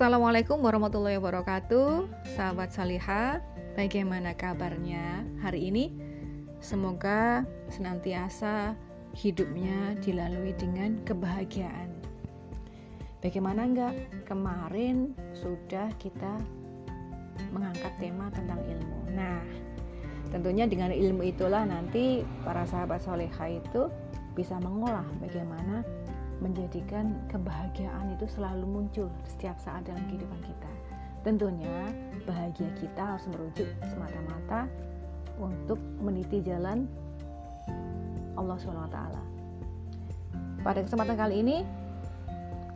Assalamualaikum warahmatullahi wabarakatuh Sahabat Saliha Bagaimana kabarnya hari ini? Semoga senantiasa hidupnya dilalui dengan kebahagiaan Bagaimana enggak? Kemarin sudah kita mengangkat tema tentang ilmu Nah tentunya dengan ilmu itulah nanti para sahabat soleha itu bisa mengolah bagaimana menjadikan kebahagiaan itu selalu muncul setiap saat dalam kehidupan kita. Tentunya bahagia kita harus merujuk semata-mata untuk meniti jalan Allah SWT. Pada kesempatan kali ini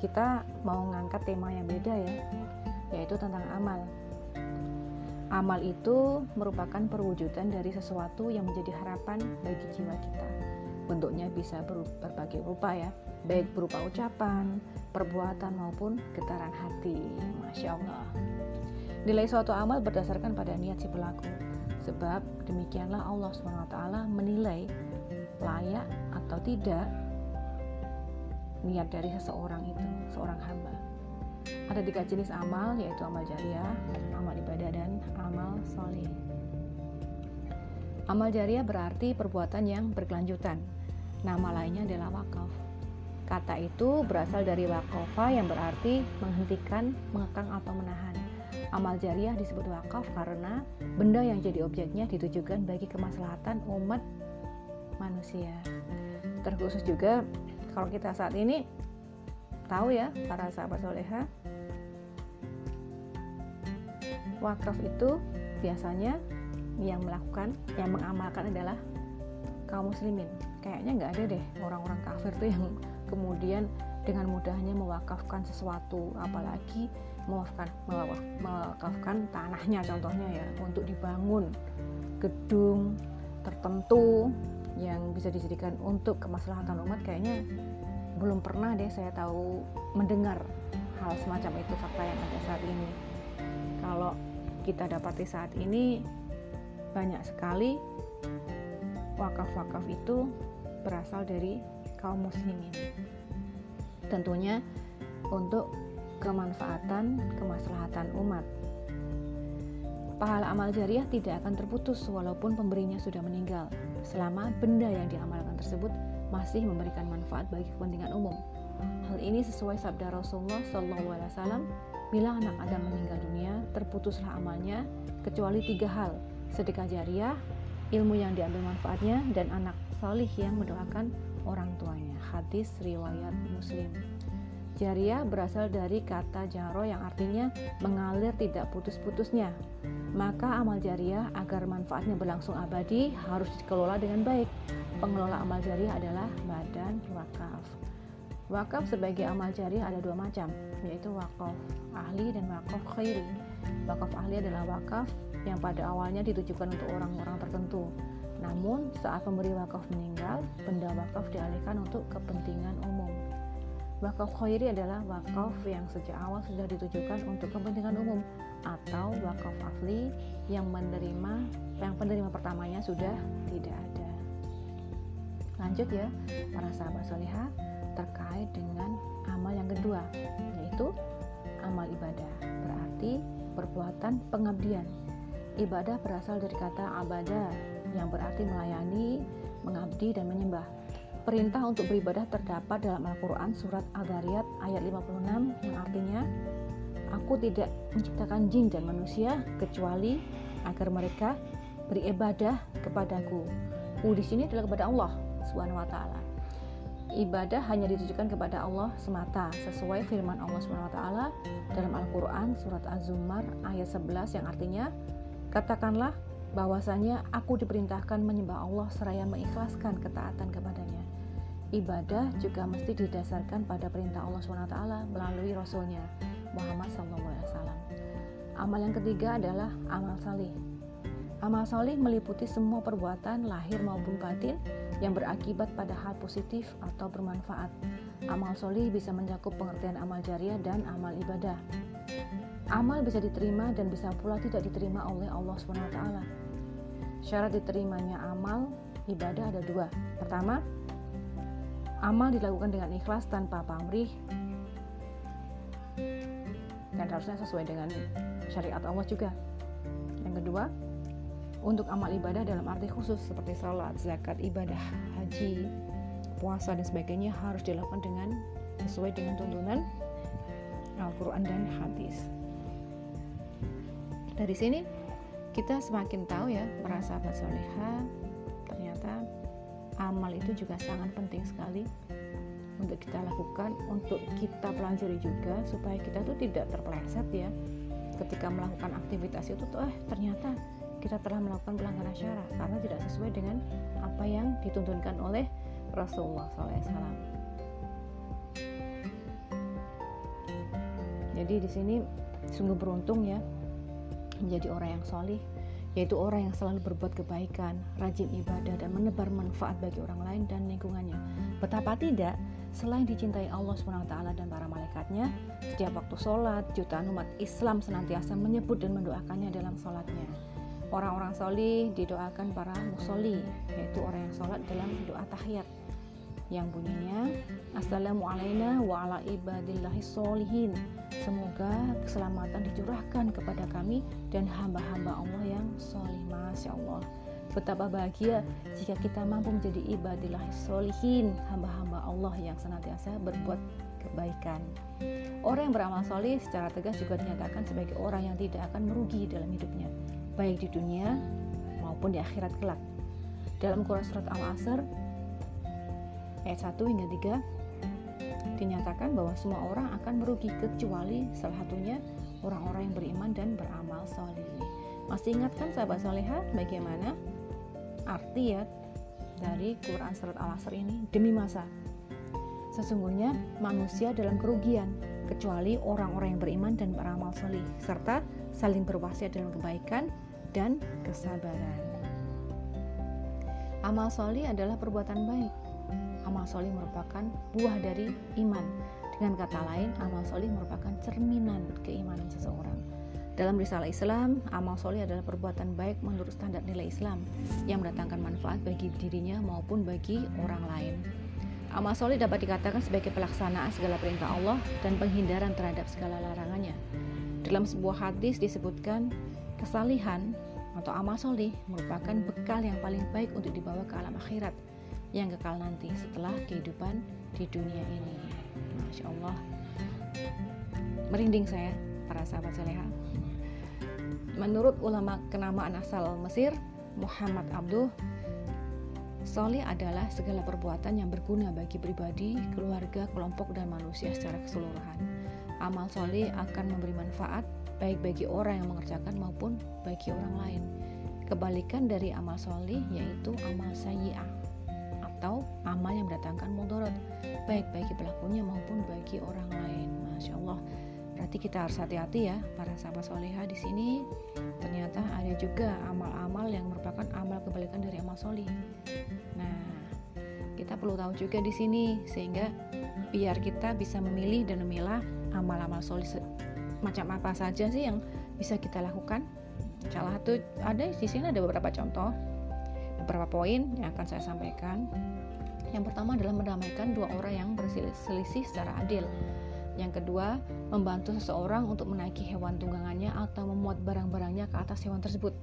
kita mau ngangkat tema yang beda ya, yaitu tentang amal. Amal itu merupakan perwujudan dari sesuatu yang menjadi harapan bagi jiwa kita. Bentuknya bisa berbagai rupa ya, baik berupa ucapan, perbuatan maupun getaran hati. Masya Allah. Nilai suatu amal berdasarkan pada niat si pelaku. Sebab demikianlah Allah SWT menilai layak atau tidak niat dari seseorang itu, seorang hamba. Ada tiga jenis amal, yaitu amal jariah, amal ibadah, dan amal soleh. Amal jariah berarti perbuatan yang berkelanjutan. Nama lainnya adalah wakaf. Kata itu berasal dari wakofa yang berarti menghentikan, mengekang atau menahan. Amal jariah disebut wakaf karena benda yang jadi objeknya ditujukan bagi kemaslahatan umat manusia. Terkhusus juga kalau kita saat ini tahu ya para sahabat soleha wakaf itu biasanya yang melakukan yang mengamalkan adalah kaum muslimin. Kayaknya nggak ada deh orang-orang kafir tuh yang kemudian dengan mudahnya mewakafkan sesuatu apalagi mewakafkan mewakafkan tanahnya contohnya ya untuk dibangun gedung tertentu yang bisa dijadikan untuk kemaslahatan umat kayaknya belum pernah deh saya tahu mendengar hal semacam itu fakta yang ada saat ini. Kalau kita dapati saat ini banyak sekali wakaf-wakaf itu berasal dari kaum muslimin. Tentunya untuk kemanfaatan kemaslahatan umat. Pahala amal jariah tidak akan terputus walaupun pemberinya sudah meninggal, selama benda yang diamalkan tersebut masih memberikan manfaat bagi kepentingan umum. Hal ini sesuai sabda Rasulullah SAW, bila anak Adam meninggal dunia, terputuslah amalnya kecuali tiga hal, sedekah jariah, ilmu yang diambil manfaatnya, dan anak salih yang mendoakan orang tuanya. Hadis riwayat Muslim. Jariah berasal dari kata jaro yang artinya mengalir tidak putus-putusnya. Maka amal jariah agar manfaatnya berlangsung abadi harus dikelola dengan baik. Pengelola amal jariah adalah badan wakaf. Wakaf sebagai amal jariah ada dua macam, yaitu wakaf ahli dan wakaf khairi. Wakaf ahli adalah wakaf yang pada awalnya ditujukan untuk orang-orang tertentu, namun, saat pemberi wakaf meninggal, benda wakaf dialihkan untuk kepentingan umum. Wakaf khairi adalah wakaf yang sejak awal sudah ditujukan untuk kepentingan umum atau wakaf afli yang menerima yang penerima pertamanya sudah tidak ada. Lanjut ya, para sahabat soleha terkait dengan amal yang kedua, yaitu amal ibadah, berarti perbuatan pengabdian. Ibadah berasal dari kata abada yang berarti melayani, mengabdi, dan menyembah. Perintah untuk beribadah terdapat dalam Al-Quran surat Al-Dariyat ayat 56 yang artinya Aku tidak menciptakan jin dan manusia kecuali agar mereka beribadah kepadaku. U di sini adalah kepada Allah Subhanahu wa taala. Ibadah hanya ditujukan kepada Allah semata sesuai firman Allah Subhanahu wa taala dalam Al-Qur'an surat Az-Zumar ayat 11 yang artinya katakanlah bahwasanya aku diperintahkan menyembah Allah seraya mengikhlaskan ketaatan kepadanya. Ibadah juga mesti didasarkan pada perintah Allah SWT melalui Rasulnya Muhammad SAW. Amal yang ketiga adalah amal salih. Amal salih meliputi semua perbuatan lahir maupun batin yang berakibat pada hal positif atau bermanfaat. Amal solih bisa mencakup pengertian amal jariah dan amal ibadah. Amal bisa diterima dan bisa pula tidak diterima oleh Allah SWT. Syarat diterimanya amal ibadah ada dua. Pertama, amal dilakukan dengan ikhlas tanpa pamrih dan harusnya sesuai dengan syariat Allah juga yang kedua untuk amal ibadah dalam arti khusus seperti salat, zakat, ibadah, haji, puasa dan sebagainya harus dilakukan dengan sesuai dengan tuntunan Al-Quran dan hadis. Dari sini kita semakin tahu ya para sahabat soleha ternyata amal itu juga sangat penting sekali untuk kita lakukan untuk kita pelajari juga supaya kita tuh tidak terpeleset ya ketika melakukan aktivitas itu tuh eh ternyata kita telah melakukan pelanggaran syarat karena tidak sesuai dengan apa yang dituntunkan oleh Rasulullah SAW. Jadi di sini sungguh beruntung ya menjadi orang yang solih, yaitu orang yang selalu berbuat kebaikan, rajin ibadah dan menebar manfaat bagi orang lain dan lingkungannya. Betapa tidak, selain dicintai Allah SWT dan para malaikatnya, setiap waktu sholat, jutaan umat Islam senantiasa menyebut dan mendoakannya dalam sholatnya. Orang-orang solih didoakan para musoli, yaitu orang yang sholat dalam doa tahiyat yang bunyinya Assalamualaikum wa ala ibadillahi solihin Semoga keselamatan dicurahkan kepada kami dan hamba-hamba Allah yang solih Masya Allah. Betapa bahagia jika kita mampu menjadi ibadillahi solihin Hamba-hamba Allah yang senantiasa berbuat kebaikan. Orang yang beramal solih secara tegas juga dinyatakan sebagai orang yang tidak akan merugi dalam hidupnya baik di dunia maupun di akhirat kelak. Dalam Quran surat Al-Asr ayat 1 hingga 3 dinyatakan bahwa semua orang akan merugi kecuali salah satunya orang-orang yang beriman dan beramal soleh. Masih ingatkan sahabat soleha bagaimana arti ya dari Quran surat Al-Asr ini demi masa. Sesungguhnya manusia dalam kerugian kecuali orang-orang yang beriman dan beramal soleh serta saling berwasiat dalam kebaikan dan kesabaran. Amal soli adalah perbuatan baik. Amal soli merupakan buah dari iman. Dengan kata lain, amal soli merupakan cerminan keimanan seseorang. Dalam risalah Islam, amal soli adalah perbuatan baik menurut standar nilai Islam yang mendatangkan manfaat bagi dirinya maupun bagi orang lain. Amal soli dapat dikatakan sebagai pelaksanaan segala perintah Allah dan penghindaran terhadap segala larangannya. Dalam sebuah hadis disebutkan, Kesalihan atau amal solih merupakan bekal yang paling baik untuk dibawa ke alam akhirat yang kekal nanti setelah kehidupan di dunia ini. Masya Allah, merinding saya para sahabat soleha. Menurut ulama kenamaan asal Mesir, Muhammad Abduh, solih adalah segala perbuatan yang berguna bagi pribadi, keluarga, kelompok, dan manusia secara keseluruhan. Amal solih akan memberi manfaat baik bagi orang yang mengerjakan maupun bagi orang lain. Kebalikan dari amal solih yaitu amal sayyi'ah atau amal yang mendatangkan mudarat baik bagi pelakunya maupun bagi orang lain. Masya Allah. Berarti kita harus hati-hati ya para sahabat soleha di sini. Ternyata ada juga amal-amal yang merupakan amal kebalikan dari amal solih. Nah, kita perlu tahu juga di sini sehingga biar kita bisa memilih dan memilah amal-amal solih macam apa saja sih yang bisa kita lakukan salah satu ada di sini ada beberapa contoh beberapa poin yang akan saya sampaikan yang pertama adalah mendamaikan dua orang yang berselisih secara adil yang kedua, membantu seseorang untuk menaiki hewan tunggangannya atau memuat barang-barangnya ke atas hewan tersebut.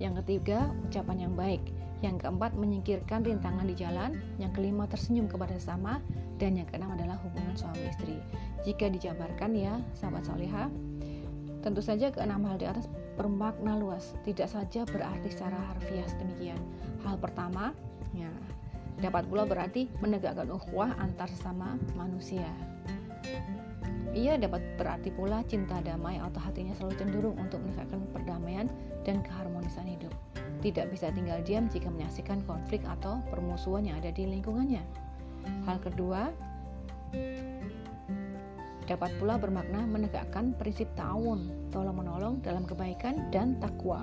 Yang ketiga, ucapan yang baik. Yang keempat, menyingkirkan rintangan di jalan. Yang kelima, tersenyum kepada sesama. Dan yang keenam adalah hubungan suami istri. Jika dijabarkan ya, sahabat soleha, tentu saja keenam hal di atas bermakna luas, tidak saja berarti secara harfiah demikian. Hal pertama, ya, dapat pula berarti menegakkan ukhuwah antar sesama manusia. Ia dapat berarti pula cinta damai atau hatinya selalu cenderung untuk menegakkan perdamaian dan keharmonisan hidup. Tidak bisa tinggal diam jika menyaksikan konflik atau permusuhan yang ada di lingkungannya. Hal kedua, dapat pula bermakna menegakkan prinsip ta'awun, tolong-menolong dalam kebaikan dan takwa.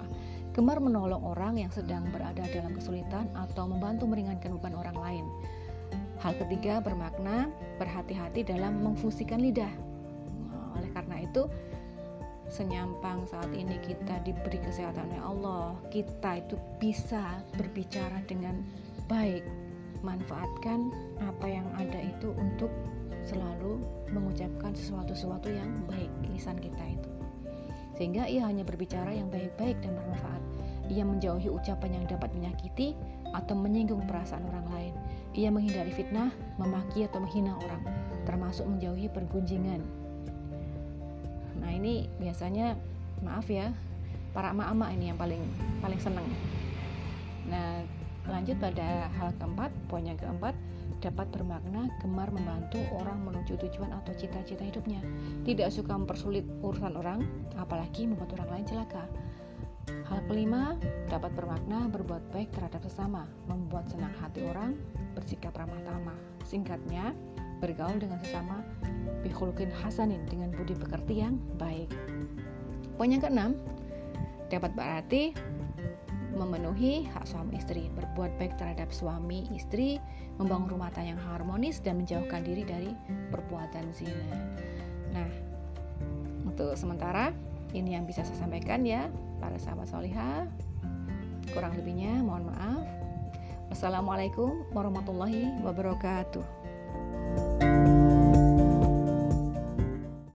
Gemar menolong orang yang sedang berada dalam kesulitan atau membantu meringankan beban orang lain. Hal ketiga bermakna berhati-hati dalam memfungsikan lidah. Oleh karena itu, senyampang saat ini kita diberi kesehatan oleh Allah, kita itu bisa berbicara dengan baik, manfaatkan apa yang ada itu untuk selalu mengucapkan sesuatu-sesuatu yang baik lisan kita itu. Sehingga ia hanya berbicara yang baik-baik dan bermanfaat. Ia menjauhi ucapan yang dapat menyakiti atau menyinggung perasaan orang lain. Ia menghindari fitnah memaki atau menghina orang termasuk menjauhi pergunjingan. Nah ini biasanya maaf ya para emak-emak ini yang paling paling senang nah lanjut pada hal keempat poin yang keempat dapat bermakna gemar membantu orang menuju tujuan atau cita-cita hidupnya. Tidak suka mempersulit urusan orang, apalagi membuat orang lain celaka. Hal kelima, dapat bermakna berbuat baik terhadap sesama, membuat senang hati orang, bersikap ramah tamah. Singkatnya, bergaul dengan sesama bihulukin hasanin dengan budi pekerti yang baik. Poin yang keenam, dapat berarti memenuhi hak suami istri, berbuat baik terhadap suami istri, membangun rumah tangga yang harmonis dan menjauhkan diri dari perbuatan zina. Nah, untuk sementara ini yang bisa saya sampaikan ya, para sahabat solihah. Kurang lebihnya mohon maaf. Wassalamualaikum warahmatullahi wabarakatuh.